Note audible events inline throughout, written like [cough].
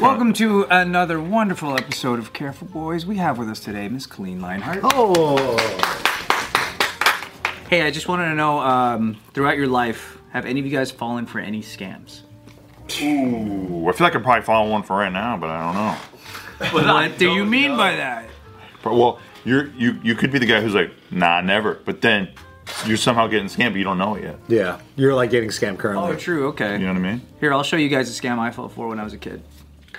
Welcome to another wonderful episode of Careful Boys. We have with us today Miss Colleen Leinhart. Oh, Hey, I just wanted to know, um, throughout your life, have any of you guys fallen for any scams? Ooh, I feel like I'm probably following one for right now, but I don't know. [laughs] What do you mean by that? But, well, you're you you could be the guy who's like, nah, never. But then you're somehow getting scammed, but you don't know it yet. yeah. You're like getting scammed currently. Oh, true. Okay. You know what I mean? Here, I'll show you guys a scam I fell for when I was a kid.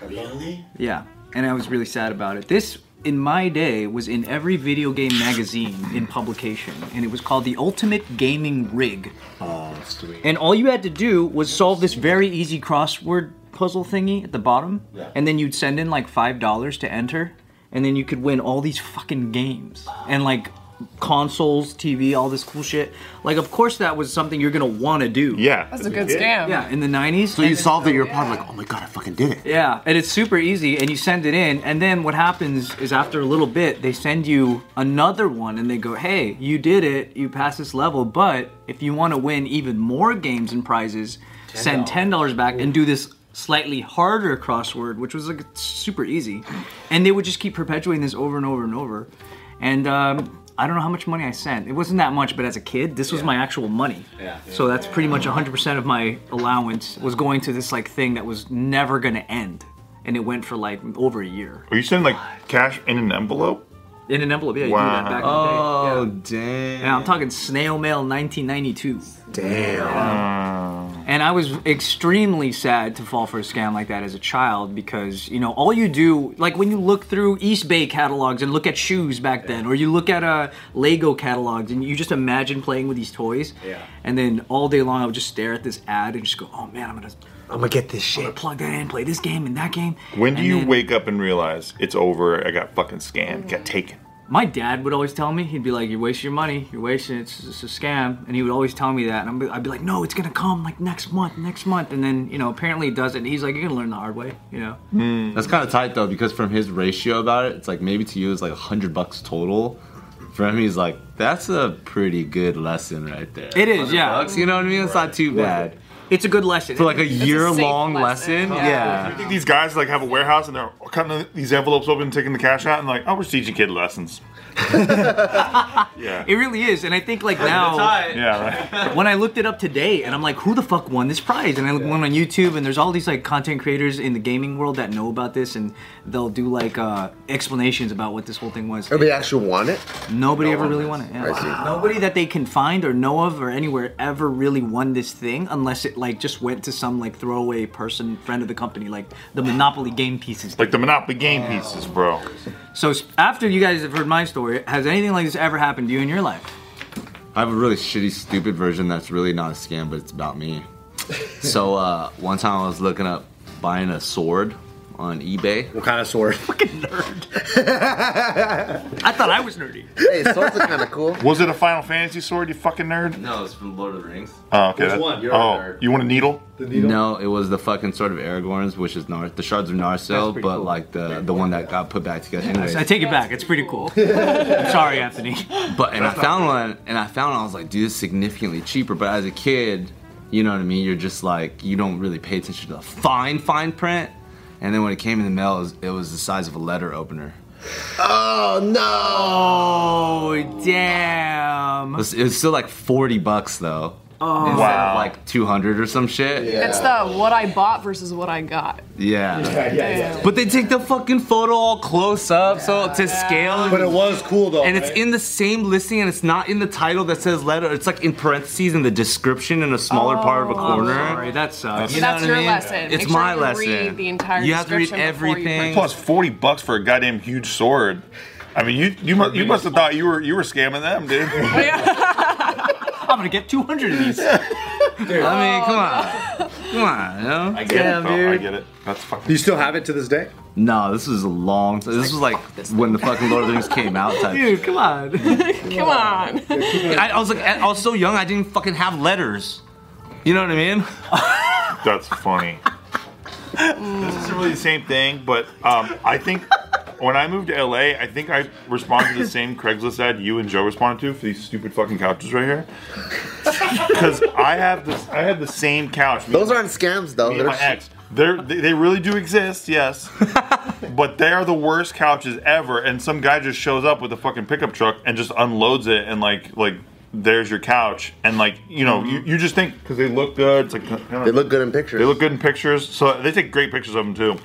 Really? Yeah, and I was really sad about it. This, in my day, was in every video game magazine in publication, and it was called the Ultimate Gaming Rig. Oh, sweet. And all you had to do was solve this very easy crossword puzzle thingy at the bottom, and then you'd send in like five dollars to enter, and then you could win all these fucking games and like consoles, TV, all this cool shit. Like, of course, that was something you're gonna want to do. Yeah. That's a good scam. Yeah, in the '90s. So you solved it. You're probably like, oh my god, I fucking did it. Yeah, and it's super easy, and you send it in, and then what happens is after a little bit, they send you another one, and they go, "Hey, you did it, you passed this level, but if you want to win even more games and prizes, send ten dollars back and do this slightly harder crossword, which was like super easy." And they would just keep perpetuating this over and over and over, and. Um, I don't know how much money I sent. It wasn't that much, but as a kid, this was my actual money. Yeah. So that's pretty much 100% of my allowance was going to this like thing that was never going to end, and it went for like over a year. Are you sending like cash in an envelope? In an envelope, yeah, you do Wow. that back Oh, in the day. damn. Yeah. Oh, and I'm talking snail mail 1992. Damn. And I was extremely sad to fall for a scam like that as a child because, you know, all you do, like when you look through East Bay catalogs and look at shoes back then, or you look at uh, Lego catalogs and you just imagine playing with these toys. Yeah. And then all day long I would just stare at this ad and just go, oh man, I'm going to I'm gonna get this shit. plug that in, play this game and that game. When do And you then wake up and realize it's over? I got fucking scammed, got taken. My dad would always tell me, he'd be like, "You're wasting your money. You're wasting. It. It's, it's a scam." And he would always tell me that, and I'm, I'd be like, "No, it's gonna come like next month, next month." And then you know, apparently it doesn't. He's like, "You're gonna learn the hard way," you know. Hmm. That's kind of tight though, because from his ratio about it, it's like maybe to you it's like a hundred bucks total. For him, he's like, that's a pretty good lesson right there. It is, yeah. Bucks, you know what I mean? It's not too bad It's a good lesson for like a a year long lesson. lesson. I Yeah. think these guys like have a warehouse and they're cutting these envelopes open, and taking the cash out, and like, oh, we're teaching kid lessons. [laughs] yeah. It really is, and I think like now. Yeah, right. when I looked it up today, and I'm like, who the fuck won this prize? And I went on YouTube, and there's all these like content creators in the gaming world that know about this, and they'll do like uh, explanations about what this whole thing was. Everybody actually won it? Nobody ever really won it. Yeah. I see. Nobody that they can find or know of or anywhere ever really won this thing unless it like just went to some like throwaway person, friend of the company, like the Monopoly game pieces. Like the Monopoly game pieces, bro. So after you guys have heard my story, has anything like this ever happened to you in your life? I have a really shitty, stupid version that's really not a scam, but it's about me. [laughs] so uh, one time I was looking up buying a sword on eBay. What kind of sword? [laughs] Fucking nerd. I thought I was nerdy. Hey, swords are kind of cool. Was it a Final Fantasy sword, you fucking nerd? No, it's from Lord of the Rings. Oh, okay. Which one? You're a oh, nerd. you want a needle? The needle? No, it was the fucking sword of Aragorn's, which is Nar- the shards of Narsil, but cool. like the the one that got put back together. Anyways, I take it back. It's pretty cool. I'm [laughs] sorry, Anthony. But and I found one, and I found I was like, dude, it's significantly cheaper. But as a kid, you know what I mean. You're just like you don't really pay attention to the fine fine print. And then when it came in the mail, it was, it was the size of a letter opener. Oh no! Oh damn. It was, it was still like forty bucks though. Oh. Instead Wow. of like two hundred or some shit. Yeah. It's the what I bought versus what I got. Yeah. Damn. But they take the fucking photo all close up, so to scale. But it was cool though. and it's in the same listing, and it's not in the title that says letter. It's like in parentheses in the description in a smaller part of a oh. corner. Sorry, that sucks. You That's what I your mean? lesson. It's Make my sure you lesson. Read the entire You have to read description before you everything. purchase. Plus forty bucks for a goddamn huge sword. I mean, you you must, you must have thought you were you were scamming them, dude. [laughs] I'm gonna get 200 of these. I mean, come on, [laughs] come on, you know? I get Damn, it. though. dude. I get it. That's fucking. Do you still have it to this day? No, this was a long. This was like when the fucking Lord of the Rings came out. Type. Dude, come on. [laughs] [laughs] Come on. I, I was like, I was so young, I didn't fucking have letters. You know what I mean? That's funny. this isn't really the same thing, but um, I think when I moved to LA, I think I responded to the same Craigslist ad you and Joe responded to for these stupid fucking couches right here. [laughs] Because I have this, I have the same couch. Me Those and aren't scams though. me and They're my ex, They're, they they really do exist, yes, [laughs] but they are the worst couches ever. And some guy just shows up with a fucking pickup truck and just unloads it, and like like there's your couch, and like you know you, you just think because they look good, it's like They look good in pictures. they look good in pictures, so they take great pictures of them too.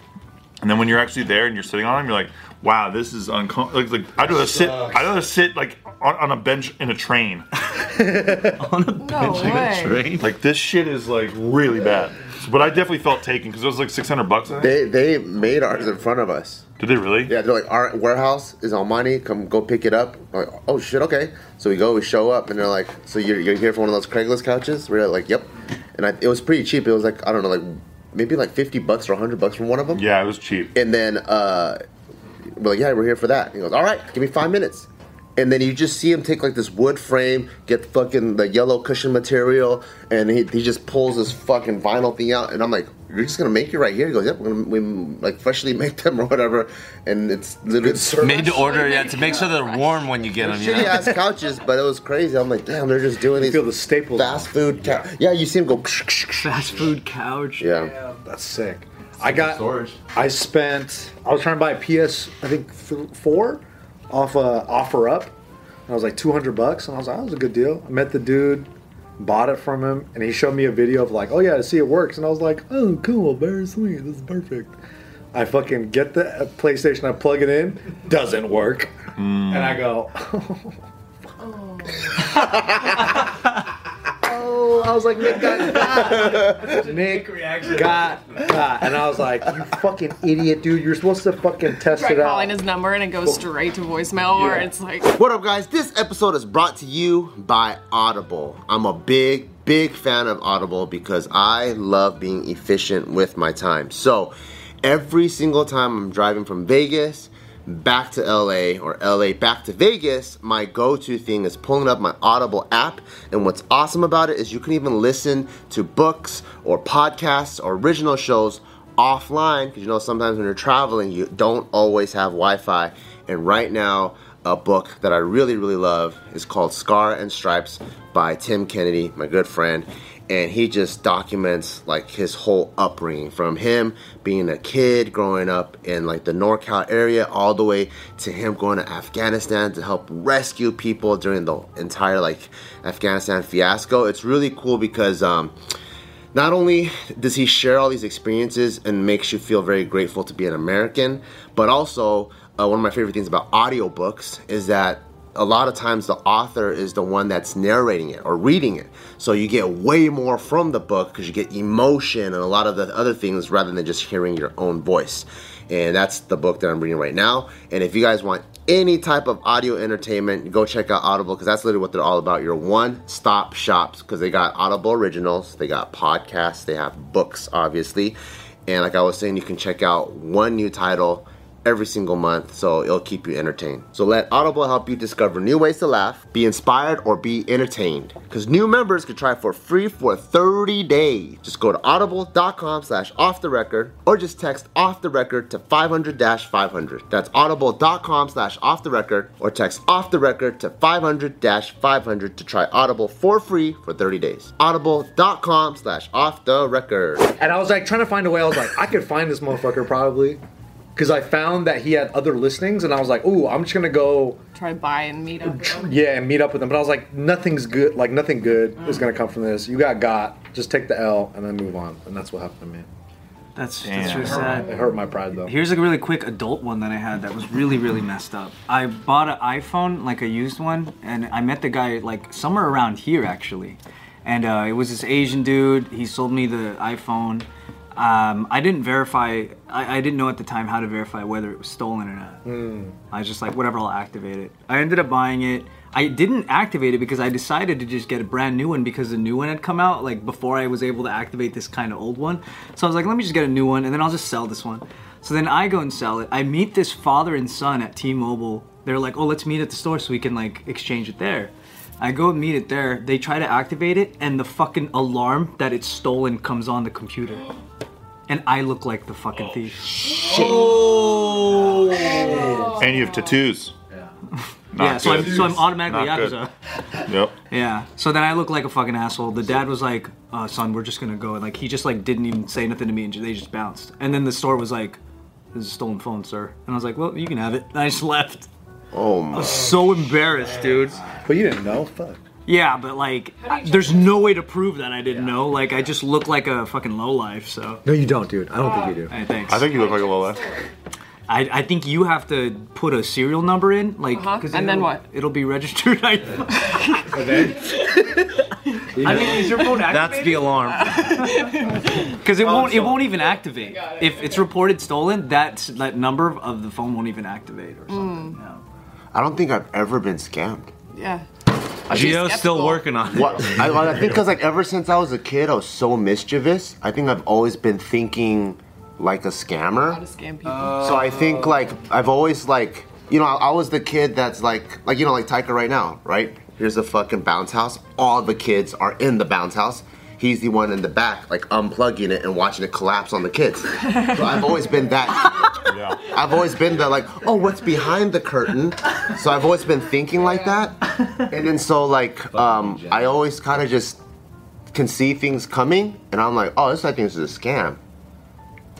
And then when you're actually there and you're sitting on them, you're like, wow, this is uncomfortable. Like, like I'd rather sit, I'd rather sit like on, on a bench in a train. [laughs] On a bench No way. Right? Like this shit is like really bad. But I definitely felt taken because it was like 600 bucks. I think. They they made ours in front of us. Did they really? Yeah, they're like, our warehouse is on money. Come go pick it up. I'm like, oh shit, okay. So we go, we show up, and they're like, so you're, you're here for one of those Craigslist couches? We're like, yep. And I, it was pretty cheap. It was like I don't know, like maybe like fifty bucks or hundred bucks from one of them. Yeah, it was cheap. And then uh, we're like, yeah, we're here for that. he goes, all right, give me five minutes. And then you just see him take like this wood frame, get fucking the yellow cushion material, and he, he just pulls this fucking vinyl thing out. And I'm like, you're just gonna make it right here? He goes, yep, we're gonna we, like freshly [laughs] make them or whatever. And it's literally Made to order, yeah, to make sure they're warm when you get them. You shitty know? ass couches, but it was crazy. I'm like, damn, they're just doing these feel the staples. fast food. Ca- yeah, you see him go. Fast food couch. Yeah. That's sick. I got. storage. I spent. I was trying to buy a PS. I think four off uh, OfferUp. And I was like two hundred bucks, and I was like, that was a good deal. I met the dude, bought it from him, and he showed me a video of like, oh yeah, I see it works, and I was like, oh cool, very sweet, this is perfect. I fucking get the uh, PlayStation, I plug it in, doesn't work, and I go. [laughs] Oh, [laughs] [laughs] I was like, Nick got [laughs] got. Nick reaction. got got. And I was like, you fucking idiot, dude. You're supposed to fucking test Try it out. calling his number and it goes straight to voicemail, or it's like, What up, guys? This episode is brought to you by Audible. I'm a big, big fan of Audible because I love being efficient with my time. So, every single time I'm driving from Vegas back to LA or LA back to Vegas, my go to thing is pulling up my Audible app. And what's awesome about it is you can even listen to books or podcasts or original shows offline. Because you know sometimes when you're traveling you don't always have wi-fi. And right now a book that i really really love is called scars and stripes by tim kennedy my good friend and he just documents like his whole upbringing from him being a kid growing up in like the norcal area all the way to him going to afghanistan to help rescue people during the entire like afghanistan fiasco. It's really cool because um not only does he share all these experiences and makes you feel very grateful to be an American, but also uh, one of my favorite things about audiobooks is that a lot of times the author is the one that's narrating it or reading it. So you get way more from the book because you get emotion and a lot of the other things rather than just hearing your own voice. And that's the book that I'm reading right now. And if you guys want any type of audio entertainment, go check out Audible because that's literally what they're all about. Your one stop shops because they got Audible originals, they got podcasts, they have books, obviously. And like I was saying, you can check out one new title every single month, so it'll keep you entertained. So let Audible help you discover new ways to laugh, be inspired, or be entertained. Because new members can try for free for 30 days. Just go to audible.com slash off the record or just text off the record to 500 500. That's audible.com slash off the record or text off the record to 500 500 to try Audible for free for 30 days. Audible.com slash off the record. And I was like trying to find a way. I was like, I could find this motherfucker probably. Because I found that he had other listings, and I was like, "Ooh, I'm just gonna go, try to buy and meet up. with yeah, and meet up with him." But I was like, "Nothing's good. Like nothing good is gonna come from this. You got got. Just take the L and then move on." And that's what happened to me. That's, that's really sad. It hurt my pride though. Here's a really quick adult one that I had that was really, really messed up. I bought an iPhone, like a used one, and I met the guy like somewhere around here actually. And uh, it was this Asian dude. He sold me the iPhone. Um, I didn't verify. I, I didn't know at the time how to verify whether it was stolen or not. I was just like, whatever, I'll activate it. I ended up buying it. I didn't activate it because I decided to just get a brand new one because the new one had come out like before I was able to activate this kind of old one. So I was like, let me just get a new one and then I'll just sell this one. So then I go and sell it. I meet this father and son at T-Mobile. They're like, oh, let's meet at the store so we can like exchange it there. I go and meet it there. They try to activate it, and the fucking alarm that it's stolen comes on the computer. And I look like the fucking thief. And you have tattoos. Not yeah, so I'm, so I'm automatically Not good. Yakuza. Yep. Yeah. So then I look like a fucking asshole. The dad was like, uh, "Son, we're just gonna go." And like he just like didn't even say nothing to me, and they just bounced. And then the store was like, "This is a stolen phone, sir." And I was like, "Well, you can have it." [laughs] And I just left. Oh my. I was so embarrassed, dude. But you didn't know? Fuck. Yeah, but like, I- there's no way to prove that I didn't know. Like, I just look like a fucking lowlife. So, No, you don't, dude. I don't think you do. hey, thanks. I think you look like a low life. I, I think you have to put a serial number in, like, Uh-huh. 'cause And then what? It'll be registered. [laughs] I, [laughs] I mean, is your phone activated? That's the alarm. [laughs] Because it won't it won't even activate. If it's reported stolen, that's that number of the phone won't even activate or something. No. I don't think I've ever been scammed. Yeah. Gio's still working on it. What? I, I think because like ever since I was a kid, I was so mischievous. I think I've always been thinking like a scammer. How to scammer. scam people. So I think oh. like I've always like you know I, I was the kid that's like like you know like Taika right now, right? Here's the fucking bounce house. All the kids are in the bounce house. He's the one in the back, like unplugging it and watching it collapse on the kids. So I've always been that. [laughs] Yeah. [laughs] I've always been the like, oh, what's behind the curtain? So I've always been thinking like that. And then so like, um, I always kind of just can see things coming, and I'm like, oh, this I think this is a scam.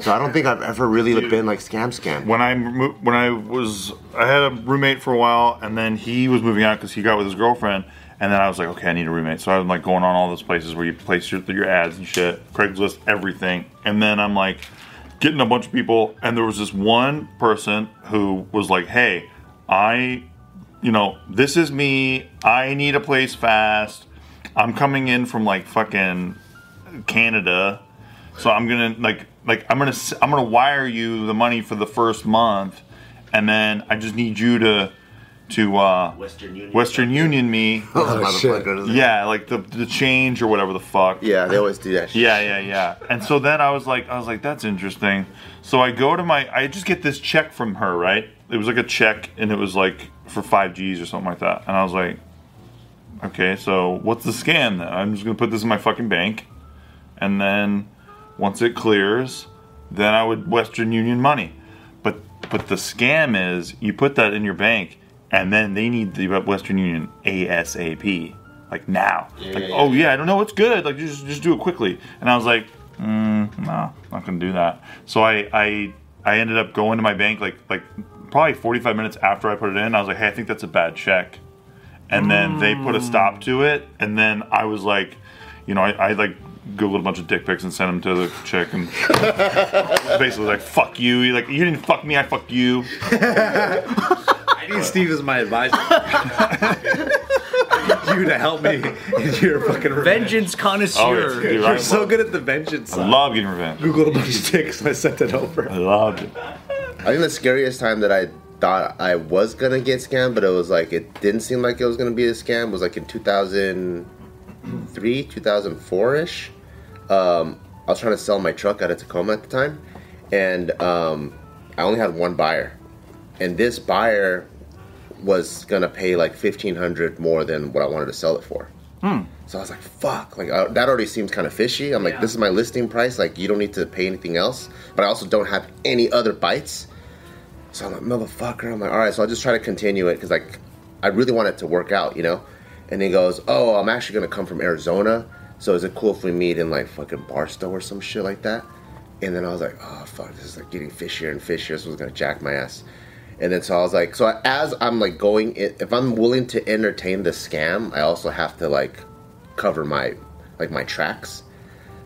So I don't think I've ever really been like scam scam. When I mo- when I was I had a roommate for a while, and then he was moving out because he got with his girlfriend, and then I was like, okay, I need a roommate. So I was like going on all those places where you place your your ads and shit, Craigslist, everything, and then I'm like getting a bunch of people, and there was this one person who was like, hey, I, you know, this is me. I need a place fast. I'm coming in from like fucking Canada. So I'm gonna like like I'm gonna I'm gonna wire you the money for the first month, and then I just need you to to uh, Western Union. Western Union me. [laughs] Oh, shit. yeah, like the the change or whatever the fuck. Yeah, they always do that. Shit. Yeah, yeah, yeah. And so then I was like, I was like, that's interesting. So I go to my, I just get this check from her, right? It was like a check, and it was like for five G's or something like that. And I was like, okay, so what's the scam then? I'm just gonna put this in my fucking bank, and then once it clears, then I would Western Union money. But but the scam is you put that in your bank, and then they need the Western Union ASAP, like now. like oh yeah, I don't know, it's good. Like just just do it quickly. And I was like, mm, no, not gonna do that. So I I I ended up going to my bank like like probably 45 minutes after I put it in. I was like, hey, I think that's a bad check and then they put a stop to it and then i was like you know i, I like googled a bunch of dick pics and sent them to the chick and [laughs] basically like fuck you you like you didn't fuck me i fucked you I [laughs] need Steve as my advisor. I [laughs] need you to help me in your fucking revenge. Vengeance oh connoisseur. yeah, You're I, so love, good at the vengeance I side. love getting revenge Googled a bunch of dicks and I sent it over. i loved it I think the scariest time that I thought I was gonna get scammed, but it was like it didn't seem like it was gonna be a scam. Was like in 2003, 2004 ish. Um, I was trying to sell my truck out of Tacoma at the time, and um, I only had one buyer, and this buyer was gonna pay like fifteen hundred more than what I wanted to sell it for. So I was like, "Fuck!" Like uh, that already seems kind of fishy. I'm like, Yeah. "This is my listing price. Like you don't need to pay anything else." But I also don't have any other bites. So I'm like, "Motherfucker!" I'm like, "All right." So I'll just try to continue it because like I really want it to work out, you know. And he goes, "Oh, I'm actually gonna come from Arizona. So is it cool if we meet in like fucking Barstow or some shit like that?" And then I was like, "Oh fuck, this is like getting fishier and fishier. This was gonna jack my ass." And then so I was like, so as I'm like going, in, if I'm willing to entertain the scam, I also have to like cover my like my tracks.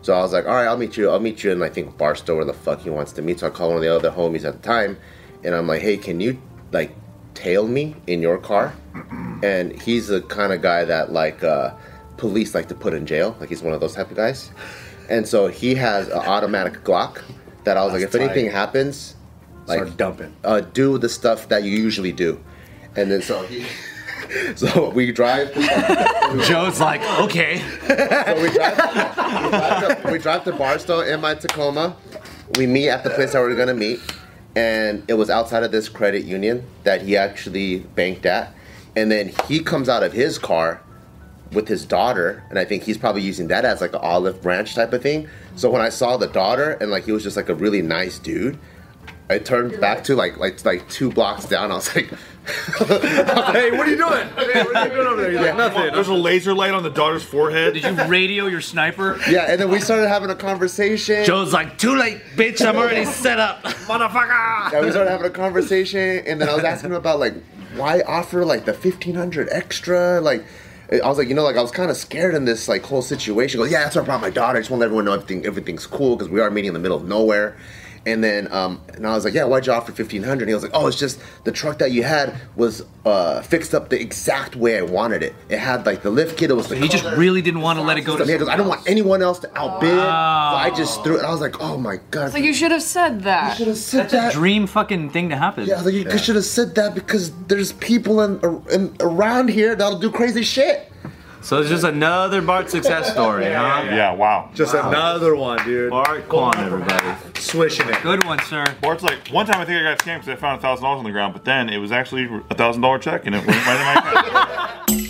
So I was like, all right, I'll meet you. I'll meet you in I think Barstow where the fuck he wants to meet. So I call one of the other homies at the time, and I'm like, hey, can you like tail me in your car? And he's the kind of guy that like uh, police like to put in jail. Like he's one of those type of guys. And so he has an automatic Glock that I was like, if That's anything happens, like Start dumping. uh, do the stuff that you usually do. And then so he, [laughs] so we drive. [laughs] Joe's like, okay. So we drive, we, drive to, we drive to Barstow in my Tacoma. We meet at the place that we are gonna meet, and it was outside of this credit union that he actually banked at. And then he comes out of his car with his daughter, and I think he's probably using that as like an olive branch type of thing. So when I saw the daughter, and like he was just like a really nice dude, I turned back to like like like two blocks down. I was like, [laughs] hey, what are you doing? Hey, what are you doing over there? He's like, nothing. There's a laser light on the daughter's forehead. Did you radio your sniper? Yeah, and then we started having a conversation. Joe's like, too late, bitch. I'm already set up. [laughs] Motherfucker! Yeah, we started having a conversation, and then I was asking him about like why offer like the fifteen hundred extra, like. I was like, you know, like I was kind of scared in this like whole situation. Go, yeah, that's what I brought my daughter. I just want to let everyone know everything, everything's cool because we are meeting in the middle of nowhere. And then, um, and I was like, yeah, why'd you offer fifteen hundred? And he was like, oh, it's just the truck that you had was uh, fixed up the exact way I wanted it. It had like the lift kit. It was the He just really didn't want to let it go to He goes, I don't want anyone else to outbid. So I Oh. just threw it. I was like, oh my god. So you should have said that. should have said That's a that. dream fucking thing to happen. Yeah, I was like, you should have said that because there's people in, in around here that'll do crazy shit. So it's just another Bart success story, huh? yeah, wow. Just another one, dude. Bart Quan, everybody. Swishing it. Good one, sir. Or it's like one time I think I got scammed because I found a thousand dollars on the ground, but then it was actually a thousand dollar check and it went right in my account. [laughs]